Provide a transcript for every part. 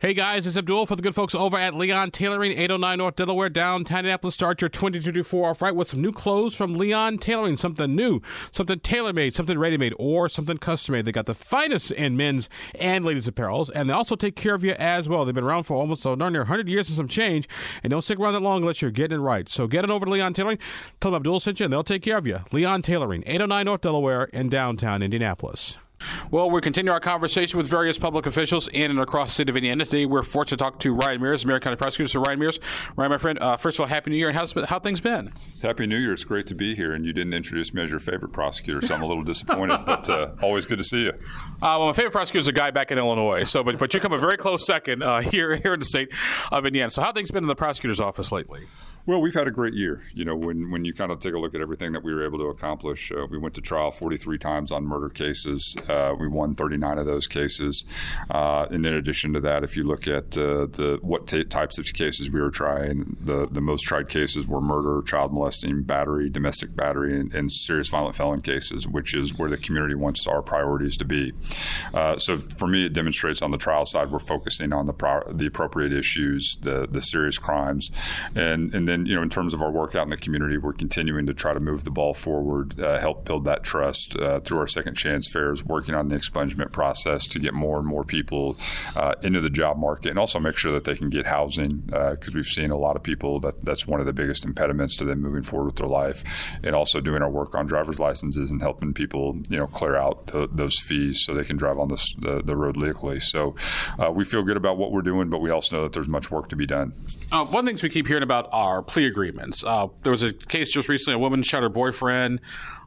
Hey guys, it's Abdul for the good folks over at Leon Tailoring, 809 North Delaware, downtown Indianapolis. Start your 2024 off right with some new clothes from Leon Tailoring. Something new, something tailor made, something ready made, or something custom made. They got the finest in men's and ladies' apparels, and they also take care of you as well. They've been around for almost so darn near 100 years and some change, and don't stick around that long unless you're getting it right. So get it over to Leon Tailoring. Tell them Abdul sent you, and they'll take care of you. Leon Tailoring, 809 North Delaware, in downtown Indianapolis. Well, we continue our conversation with various public officials in and across the city of Indiana. Today, we're fortunate to talk to Ryan Mears, Marion County Prosecutor. So, Ryan Mears, Ryan, my friend, uh, first of all, Happy New Year, and how's how things been? Happy New Year. It's great to be here, and you didn't introduce me as your favorite prosecutor, so I'm a little disappointed, but uh, always good to see you. Uh, well, my favorite prosecutor is a guy back in Illinois, so but, but you come a very close second uh, here, here in the state of Indiana. So, how things been in the prosecutor's office lately? Well, we've had a great year. You know, when, when you kind of take a look at everything that we were able to accomplish, uh, we went to trial 43 times on murder cases. Uh, we won 39 of those cases. Uh, and in addition to that, if you look at uh, the what t- types of cases we were trying, the, the most tried cases were murder, child molesting, battery, domestic battery, and, and serious violent felon cases, which is where the community wants our priorities to be. Uh, so for me, it demonstrates on the trial side we're focusing on the pro- the appropriate issues, the the serious crimes, and and then you know in terms of our work out in the community, we're continuing to try to move the ball forward, uh, help build that trust uh, through our second chance fairs, working on the expungement process to get more and more people uh, into the job market, and also make sure that they can get housing because we've seen a lot of people that that's one of the biggest impediments to them moving forward with their life, and also doing our work on driver's licenses and helping people you know clear out the, those fees so they can drive on the, the, the road legally. So uh, we feel good about what we're doing, but we also know that there's much work to be done. Uh, one of the things we keep hearing about are plea agreements. Uh, there was a case just recently, a woman shot her boyfriend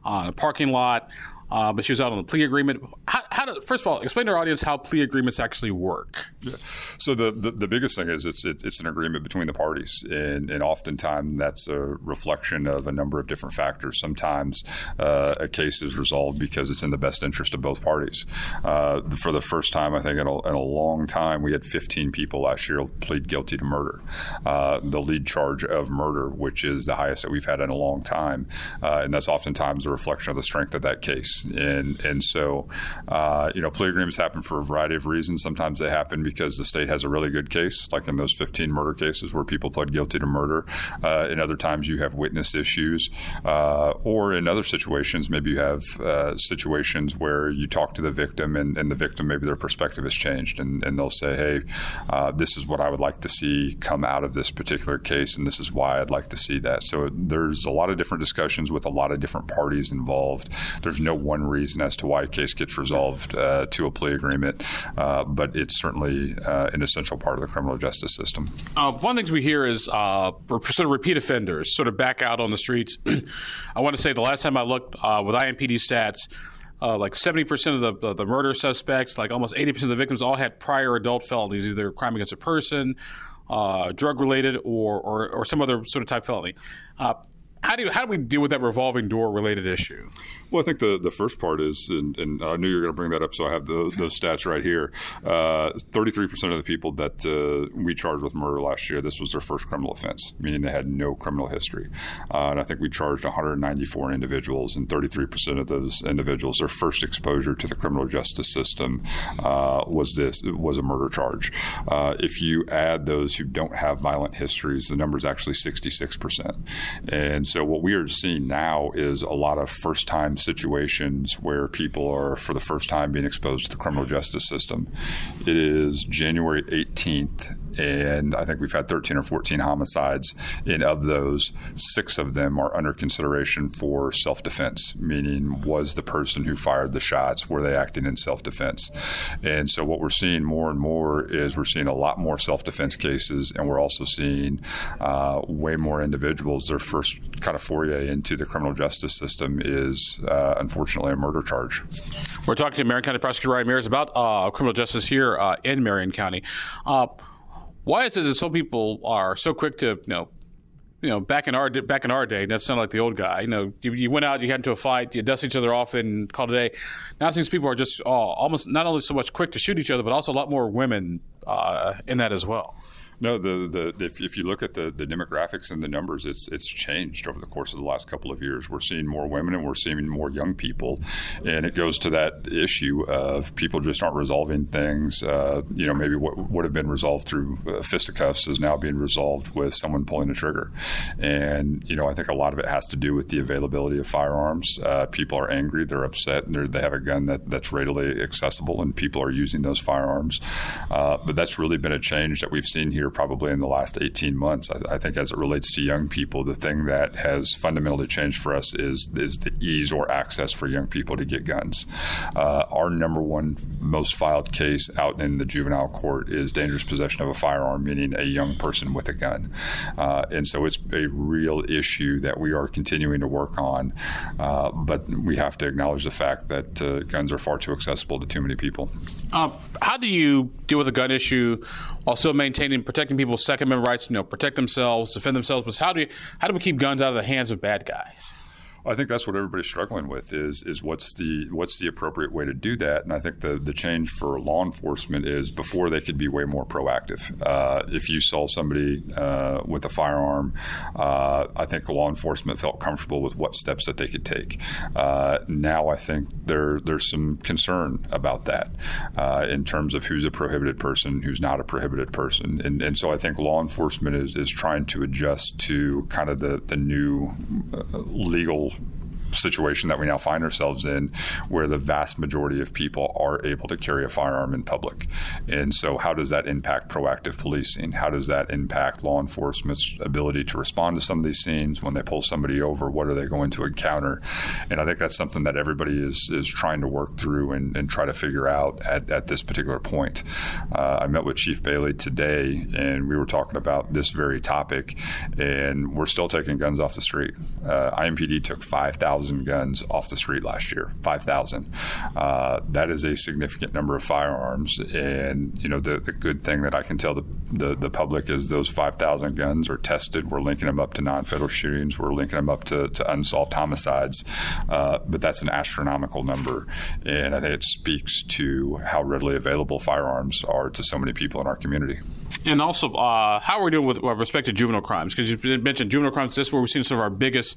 on a parking lot. Uh, but she was out on a plea agreement. How, how do, first of all, explain to our audience how plea agreements actually work. Yeah. So the, the, the biggest thing is it's it, it's an agreement between the parties, and and oftentimes that's a reflection of a number of different factors. Sometimes uh, a case is resolved because it's in the best interest of both parties. Uh, for the first time, I think in a, in a, long time, we had 15 people last year plead guilty to murder, uh, the lead charge of murder, which is the highest that we've had in a long time, uh, and that's oftentimes a reflection of the strength of that case and and so uh, you know plea agreements happen for a variety of reasons. Sometimes they happen because the state has a really good case, like in those 15 murder cases where people pled guilty to murder. Uh, in other times, you have witness issues, uh, or in other situations, maybe you have uh, situations where you talk to the victim and, and, the victim maybe their perspective has changed, and, and they'll say, "Hey, uh, this is what I would like to see come out of this particular case, and this is why I'd like to see that." So there's a lot of different discussions with a lot of different parties involved. There's no one one reason as to why a case gets resolved uh, to a plea agreement, uh, but it's certainly uh, an essential part of the criminal justice system. Uh, one of the things we hear is uh, sort of repeat offenders sort of back out on the streets. I want to say the last time I looked with IMPD stats, uh, like 70% of the, uh, the murder suspects, like almost 80% of the victims all had prior adult felonies, either crime against a person, uh, drug related, or, or, or, some other sort of type felony. how, do you, how do we deal with that revolving door related issue? Well, I think the, the first part is, and, and I knew you were going to bring that up, so I have the, those stats right here. Uh, 33% of the people that uh, we charged with murder last year, this was their first criminal offense, meaning they had no criminal history. Uh, and I think we charged 194 individuals, and 33% of those individuals, their first exposure to the criminal justice system uh, was this was a murder charge. Uh, if you add those who don't have violent histories, the number is actually 66%. And so what we are seeing now is a lot of first time situations where people are, for the first time, being exposed to the criminal justice system. It is January 18th and I think we've had 13 or 14 homicides. And of those, six of them are under consideration for self defense, meaning was the person who fired the shots, were they acting in self defense? And so what we're seeing more and more is we're seeing a lot more self defense cases, and we're also seeing uh, way more individuals. Their first kind of foray into the criminal justice system is uh, unfortunately a murder charge. We're talking to Marion County Prosecutor Ryan Mears about uh, criminal justice here uh, in Marion County. Why is it that some people are so quick to, you know, you know, back in our back in our day, that sounded like the old guy. You know, you, you, went out, you got into a fight, you dust each other off, and called it a day. Now it seems people are just uh, almost not only so much quick to shoot each other, but also a lot more women uh, in that as well. No, the, the if, if you look at the, the demographics and the numbers, it's it's changed over the course of the last couple of years. We're seeing more women and we're seeing more young people, and it goes to that issue of people just aren't resolving things. Uh, you know, maybe what would have been resolved through uh, fisticuffs is now being resolved with someone pulling the trigger, and you know, I think a lot of it has to do with the availability of firearms. Uh, people are angry, they're upset, and they they have a gun that, that's readily accessible, and people are using those firearms. Uh, but that's really been a change that we've seen here probably in the last 18 months. I, I, think as it relates to young people, the thing that has fundamentally changed for us is is the ease or access for young people to get guns. Uh, our number one most filed case out in the juvenile court is dangerous possession of a firearm, meaning a young person with a gun. Uh, and so it's a real issue that we are continuing to work on. Uh, but we have to acknowledge the fact that uh, guns are far too accessible to too many people. Uh, how do you deal with a gun issue still maintaining protecting people's Second Amendment rights? You know, protect themselves, defend themselves. But how do you, how do we keep guns out of the hands of bad guys? I think that's what everybody's struggling with is is what's the what's the appropriate way to do that. And I think the the change for law enforcement is before they could be way more proactive. Uh, if you saw somebody uh, with a firearm, uh, I think law enforcement felt comfortable with what steps that they could take. Uh, now I think there there's some concern about that uh, in terms of who's a prohibited person, who's not a prohibited person, and and so I think law enforcement is is trying to adjust to kind of the the new uh, legal situation that we now find ourselves in where the vast majority of people are able to carry a firearm in public. And so, how does that impact proactive policing? How does that impact law enforcement's ability to respond to some of these scenes when they pull somebody over? What are they going to encounter? And I think that's something that everybody is, is trying to work through and, and try to figure out at, at this particular point. Uh, I met with Chief Bailey today, and we were talking about this very topic, and we're still taking guns off the street. Uh, IMPD took 5,000 5,000 guns off the street last year. 5,000. Uh, that is a significant number of firearms. And, you know, the, the good thing that I can tell the, the, the public is those 5,000 guns are tested. We're linking them up to non fatal shootings, we're linking them up to, to unsolved homicides. Uh, but that's an astronomical number. And I think it speaks to how readily available firearms are to so many people in our community. And also, uh, how are we doing with respect to juvenile crimes? Because you mentioned juvenile crimes. This is where we've seen some of our biggest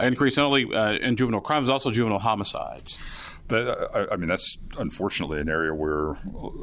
increase, not only uh, in juvenile crimes, also juvenile homicides. I, I, mean, that's unfortunately an area where,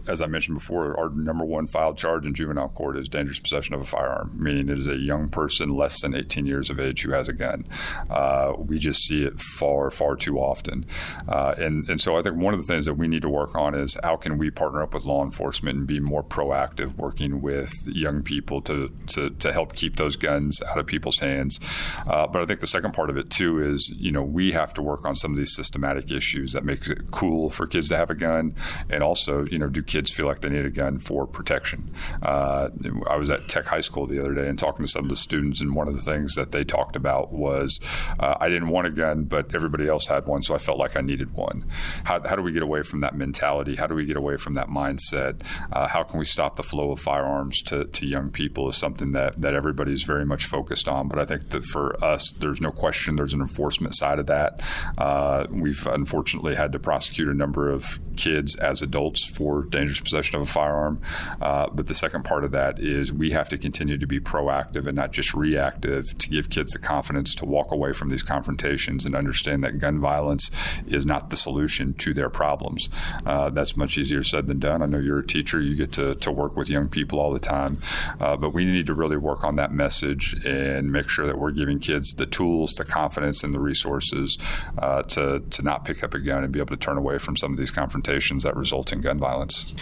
as I mentioned before, our number one filed charge in juvenile court is dangerous possession of a firearm, meaning it is a young person less than 18 years of age who has a gun. Uh, we just see it far, far too often. Uh, and, and so I think one of the things that we need to work on is how can we partner up with law enforcement and be more proactive working with young people to, to, to help keep those guns out of people's hands. Uh, but I think the second part of it, too, is, you know, we have to work on some of these systematic issues that it cool for kids to have a gun, and also, you know, do kids feel like they need a gun for protection? Uh, I was at Tech High School the other day and talking to some of the students, and one of the things that they talked about was uh, I didn't want a gun, but everybody else had one, so I felt like I needed one. How, how do we get away from that mentality? How do we get away from that mindset? Uh, how can we stop the flow of firearms to, to young people? Is something that that everybody is very much focused on. But I think that for us, there's no question there's an enforcement side of that. Uh, we've unfortunately had to prosecute a number of kids as adults for dangerous possession of a firearm. Uh, but the second part of that is we have to continue to be proactive and not just reactive to give kids the confidence to walk away from these confrontations and understand that gun violence is not the solution to their problems. Uh, that's much easier said than done. I know you're a teacher, you get to, to work with young people all the time, uh, but we need to really work on that message and make sure that we're giving kids the tools, the confidence, and the resources uh, to, to not pick up a gun and be able to turn away from some of these confrontations that result in gun violence.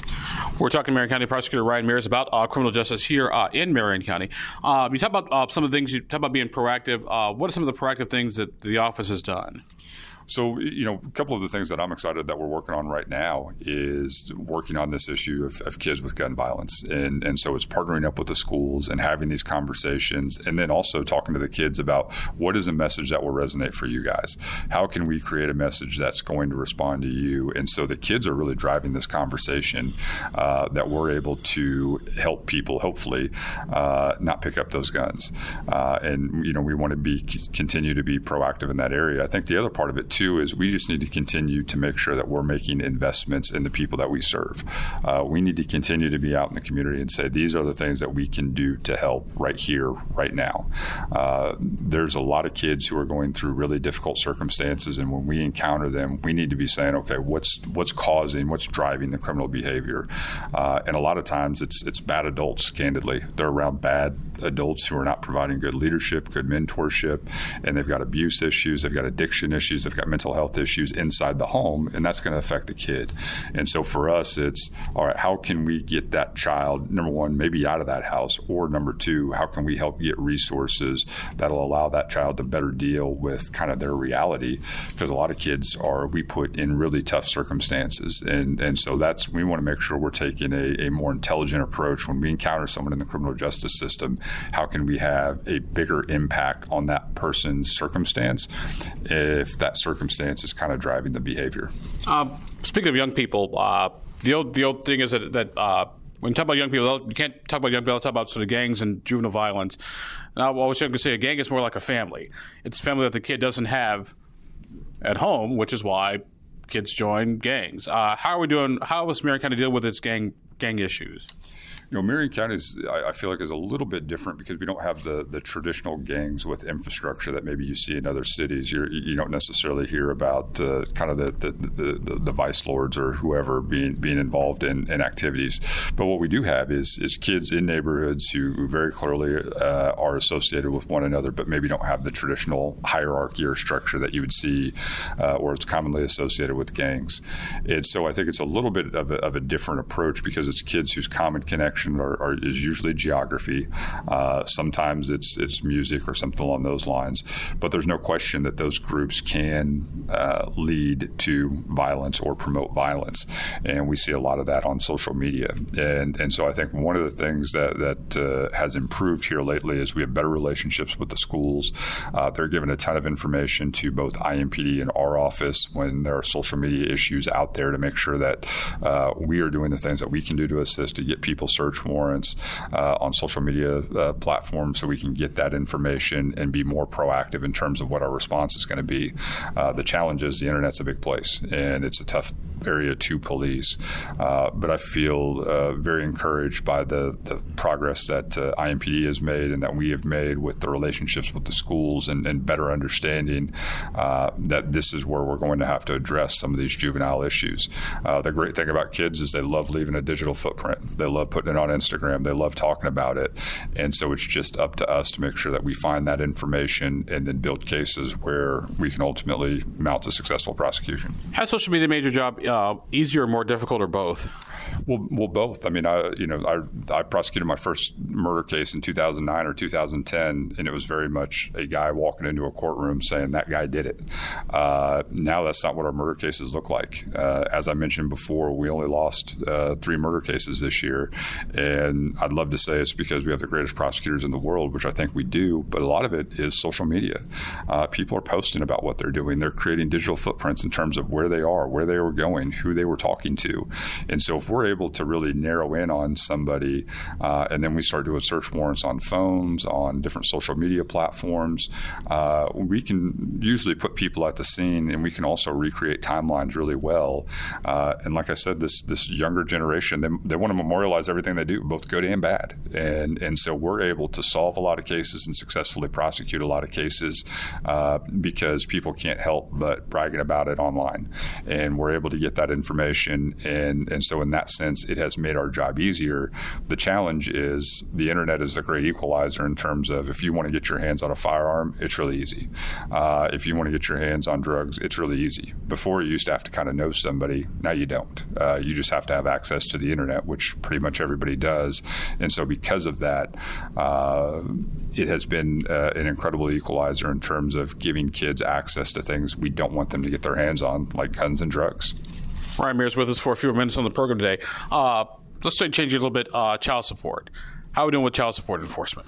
We're talking to Marion County Prosecutor Ryan Mears about uh, criminal justice here uh, in Marion County. Uh, you talk about uh, some of the things you talk about being proactive. Uh, what are some of the proactive things that the office has done? So, you know, a couple of the things that I'm excited that we're working on right now is working on this issue of, of, kids with gun violence. And, and so it's partnering up with the schools and having these conversations, and then also talking to the kids about what is a message that will resonate for you guys? How can we create a message that's going to respond to you? And so the kids are really driving this conversation uh, that we're able to help people, hopefully, uh, not pick up those guns. Uh, and, you know, we want to be continue to be proactive in that area. I think the other part of it, two is we just need to continue to make sure that we're making investments in the people that we serve. Uh, we need to continue to be out in the community and say these are the things that we can do to help right here, right now. Uh, there's a lot of kids who are going through really difficult circumstances, and when we encounter them, we need to be saying, okay, what's what's causing, what's driving the criminal behavior? Uh, and a lot of times, it's it's bad adults. Candidly, they're around bad adults who are not providing good leadership, good mentorship, and they've got abuse issues, they've got addiction issues, they've got mental health issues inside the home, and that's going to affect the kid. And so for us, it's all right. How can we get that child number one, maybe out of that house, or number two, how can we help get resources that'll allow that child to better deal with kind of their reality? Because a lot of kids are we put in really tough circumstances, and and so that's we want to make sure we're taking a, a more intelligent approach when we encounter someone in the criminal justice system how can we have a bigger impact on that person's circumstance if that circumstance is kind of driving the behavior? Uh, speaking of young people, uh, the old the old thing is that, that uh, when you talk about young people, you can't talk about young people. Talk about sort of gangs and juvenile violence. Now, what I was going to say, a gang is more like a family. It's a family that the kid doesn't have at home, which is why kids join gangs. Uh, how are we doing? How is Marion County deal with its gang gang issues? You know, Marion County is, I, I, feel like, is a little bit different because we don't have the, the traditional gangs with infrastructure that maybe you see in other cities. You're, you do not necessarily hear about uh, kind of the the, the, the, the, vice lords or whoever being being involved in, in activities. But what we do have is is kids in neighborhoods who very clearly uh, are associated with one another, but maybe don't have the traditional hierarchy or structure that you would see, uh, or it's commonly associated with gangs. And so I think it's a little bit of a, of a different approach because it's kids whose common connection are, are, is usually geography. Uh, sometimes it's it's music or something along those lines. But there's no question that those groups can uh, lead to violence or promote violence, and we see a lot of that on social media. And and so I think one of the things that that uh, has improved here lately is we have better relationships with the schools. Uh, they're given a ton of information to both IMPD and our office when there are social media issues out there to make sure that uh, we are doing the things that we can do to assist to get people search warrants uh, on social media uh, platforms so we can get that information and be more proactive in terms of what our response is going to be. Uh, the challenge is the internet's a big place and it's a tough area to police. Uh, but I feel uh, very encouraged by the, the progress that uh, IMPD has made and that we have made with the relationships with the schools and, and better understanding that this is where we're going to have to address some of these juvenile issues. the great thing about kids is they love leaving a digital footprint. They love putting it on Instagram. They love talking about it. And so it's just up to us to make sure that we find that information and then build cases where we can ultimately mount a successful prosecution. Has social media made your job uh, easier or more difficult or both? Well, well, both. I mean, I you know I, I prosecuted my first murder case in 2009 or 2010, and it was very much a guy walking into a courtroom saying that guy did it. Uh, now that's not what our murder cases look like. Uh, as I mentioned before, we only lost uh, three murder cases this year, and I'd love to say it's because we have the greatest prosecutors in the world, which I think we do, but a lot of it is social media. Uh, people are posting about what they're doing. They're creating digital footprints in terms of where they are, where they were going, who they were talking to, and so if we're able able to really narrow in on somebody, uh, and then we start doing search warrants on phones, on different social media platforms, uh, we can usually put people at the scene, and we can also recreate timelines really well. Uh, and like I said, this this younger generation, they, they want to memorialize everything they do, both good and bad, and and so we're able to solve a lot of cases and successfully prosecute a lot of cases uh, because people can't help but bragging about it online, and we're able to get that information, and and so in that sense, it has made our job easier. The challenge is the internet is the great equalizer in terms of if you want to get your hands on a firearm, it's really easy. Uh, if you want to get your hands on drugs, it's really easy. Before, you used to have to kind of know somebody. Now you don't. Uh, you just have to have access to the internet, which pretty much everybody does. And so, because of that, uh, it has been uh, an incredible equalizer in terms of giving kids access to things we don't want them to get their hands on, like guns and drugs. Ryan Mears with us for a few minutes on the program today. Uh, let's change a little bit. Uh, child support. How are we doing with child support enforcement?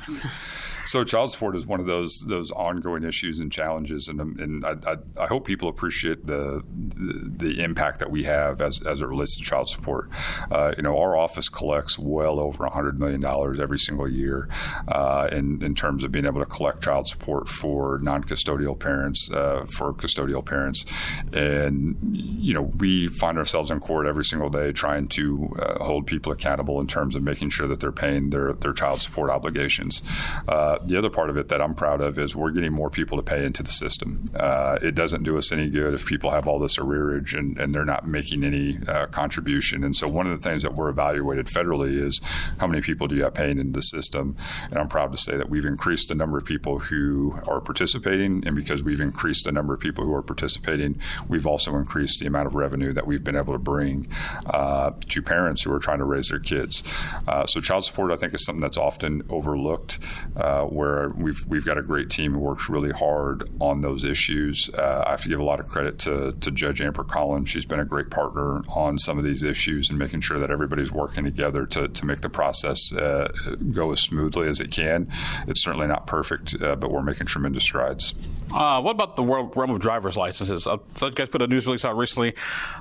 So child support is one of those those ongoing issues and challenges, and and I, I, I hope people appreciate the, the, the impact that we have as as it relates to child support. Uh, you know, our office collects well over hundred million dollars every single year uh, in in terms of being able to collect child support for non custodial parents, uh, for custodial parents, and you know we find ourselves in court every single day trying to uh, hold people accountable in terms of making sure that they're paying their their child support obligations. Uh, the other part of it that I'm proud of is we're getting more people to pay into the system. Uh, it doesn't do us any good if people have all this arrearage and, and they're not making any uh, contribution. And so one of the things that we're evaluated federally is how many people do you have paying into the system. And I'm proud to say that we've increased the number of people who are participating. And because we've increased the number of people who are participating, we've also increased the amount of revenue that we've been able to bring uh, to parents who are trying to raise their kids. Uh, so child support, I think, is something that's often overlooked. Uh, where we've we've got a great team who works really hard on those issues. Uh, I have to give a lot of credit to, to Judge Amber Collins. She's been a great partner on some of these issues and making sure that everybody's working together to, to make the process uh, go as smoothly as it can. It's certainly not perfect, uh, but we're making tremendous strides. Uh, what about the world realm of driver's licenses? Uh, you guys put a news release out recently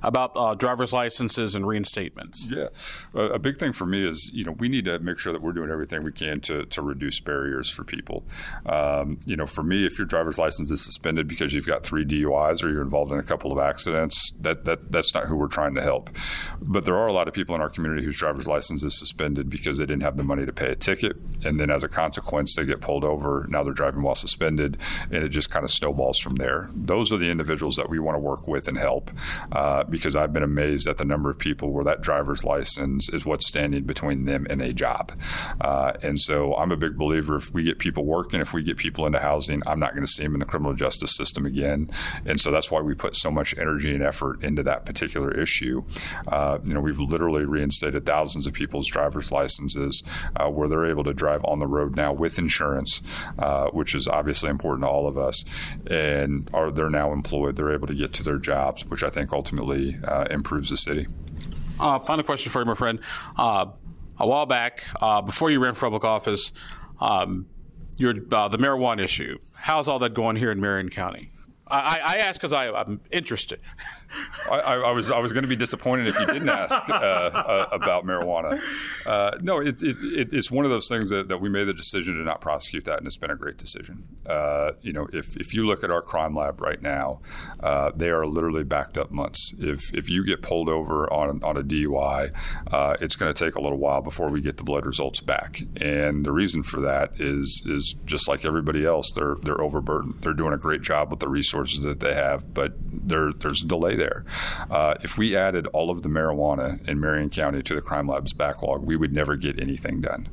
about uh, driver's licenses and reinstatements. Yeah, a big thing for me is you know we need to make sure that we're doing everything we can to, to reduce barriers for people. Um, you know, for me, if your driver's license is suspended because you've got three DUIs or you're involved in a couple of accidents, that, that that's not who we're trying to help. But there are a lot of people in our community whose driver's license is suspended because they didn't have the money to pay a ticket, and then as a consequence, they get pulled over. Now they're driving while suspended, and it just kind of snowballs from there. Those are the individuals that we want to work with and help uh, because I've been amazed at the number of people where that driver's license is what's standing between them and a job. Uh, and so I'm a big believer if we get people working, if we get people into housing, I'm not going to see them in the criminal justice system again. And so that's why we put so much energy and effort into that particular issue. Uh, you know, we've literally reinstated thousands of people's driver's licenses uh, where they're able to drive on the road now with insurance, uh, which is obviously important to all of us. And are they're now employed, they're able to get to their jobs, which I think ultimately uh, improves the city. Uh, final question for you, my friend. Uh, a while back, before you ran for public office, um, your uh, the marijuana issue. How's all that going here in Marion County? I, I ask because I'm interested. I, I, was I was going to be disappointed if you didn't ask uh, uh, about marijuana. Uh, no, it, it, it, it's one of those things that, that we made the decision to not prosecute that, and it's been a great decision. Uh, you know, if, if you look at our crime lab right now, uh, they are literally backed up months. If if you get pulled over on on a DUI, uh, it's going to take a little while before we get the blood results back, and the reason for that is is just like everybody else, they're they're overburdened. They're doing a great job with the resources that they have, but there there's delay there. Uh, if we added all of the marijuana in Marion County to the crime lab's backlog, we would never get anything done.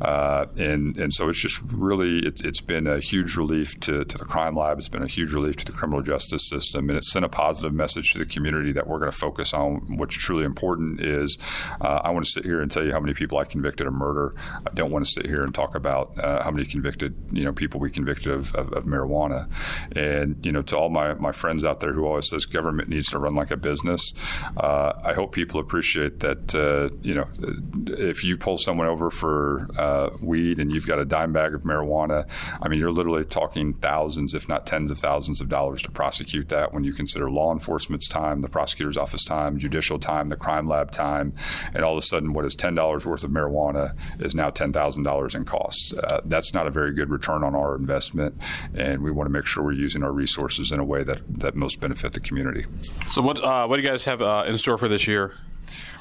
Uh, and and so it's just really it, has been a huge relief to, to the crime lab. It's been a huge relief to the criminal justice system, and it's sent a positive message to the community that we're going to focus on what's truly important. Is uh, I want to sit here and tell you how many people I convicted of murder. I don't want to sit here and talk about uh, how many convicted you know people we convicted of, of, of marijuana. And you know to all my my friends out there who always says government needs to run like a business. Uh, I hope people appreciate that. Uh, you know, if you pull someone over for uh, weed and you've got a dime bag of marijuana, I mean, you're literally talking thousands, if not tens of thousands of dollars to prosecute that. When you consider law enforcement's time, the prosecutor's office time, judicial time, the crime lab time, and all of a sudden, what is ten dollars worth of marijuana is now ten thousand dollars in cost. Uh, that's not a very good return on our investment, and we want to make sure we're using our resources in a way that that most benefit the community. So what uh, what do you guys have uh, in store for this year?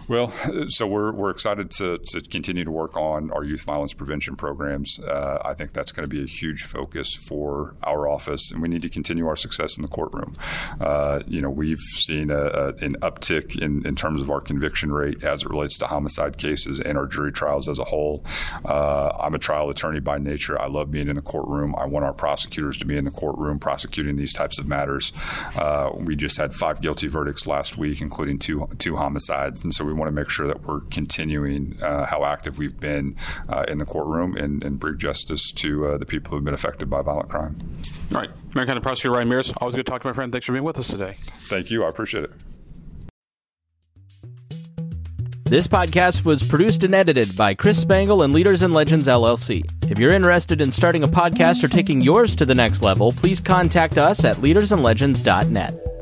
Well, so we're, we're excited to, to continue to work on our youth violence prevention programs. Uh, I think that's going to be a huge focus for our office, and we need to continue our success in the courtroom. Uh, you know, we've seen a, a, an uptick in, in terms of our conviction rate as it relates to homicide cases and our jury trials as a whole. Uh, I'm a trial attorney by nature. I love being in the courtroom. I want our prosecutors to be in the courtroom prosecuting these types of matters. Uh, we just had five guilty verdicts last week, including two two homicides, and so we want to make sure that we're continuing uh, how active we've been uh, in the courtroom and, and bring justice to uh, the people who have been affected by violent crime. All right. Marion County Prosecutor Ryan Mears, always good to talk to my friend. Thanks for being with us today. Thank you. I appreciate it. This podcast was produced and edited by Chris Spangle and Leaders and Legends LLC. If you're interested in starting a podcast or taking yours to the next level, please contact us at leadersandlegends.net.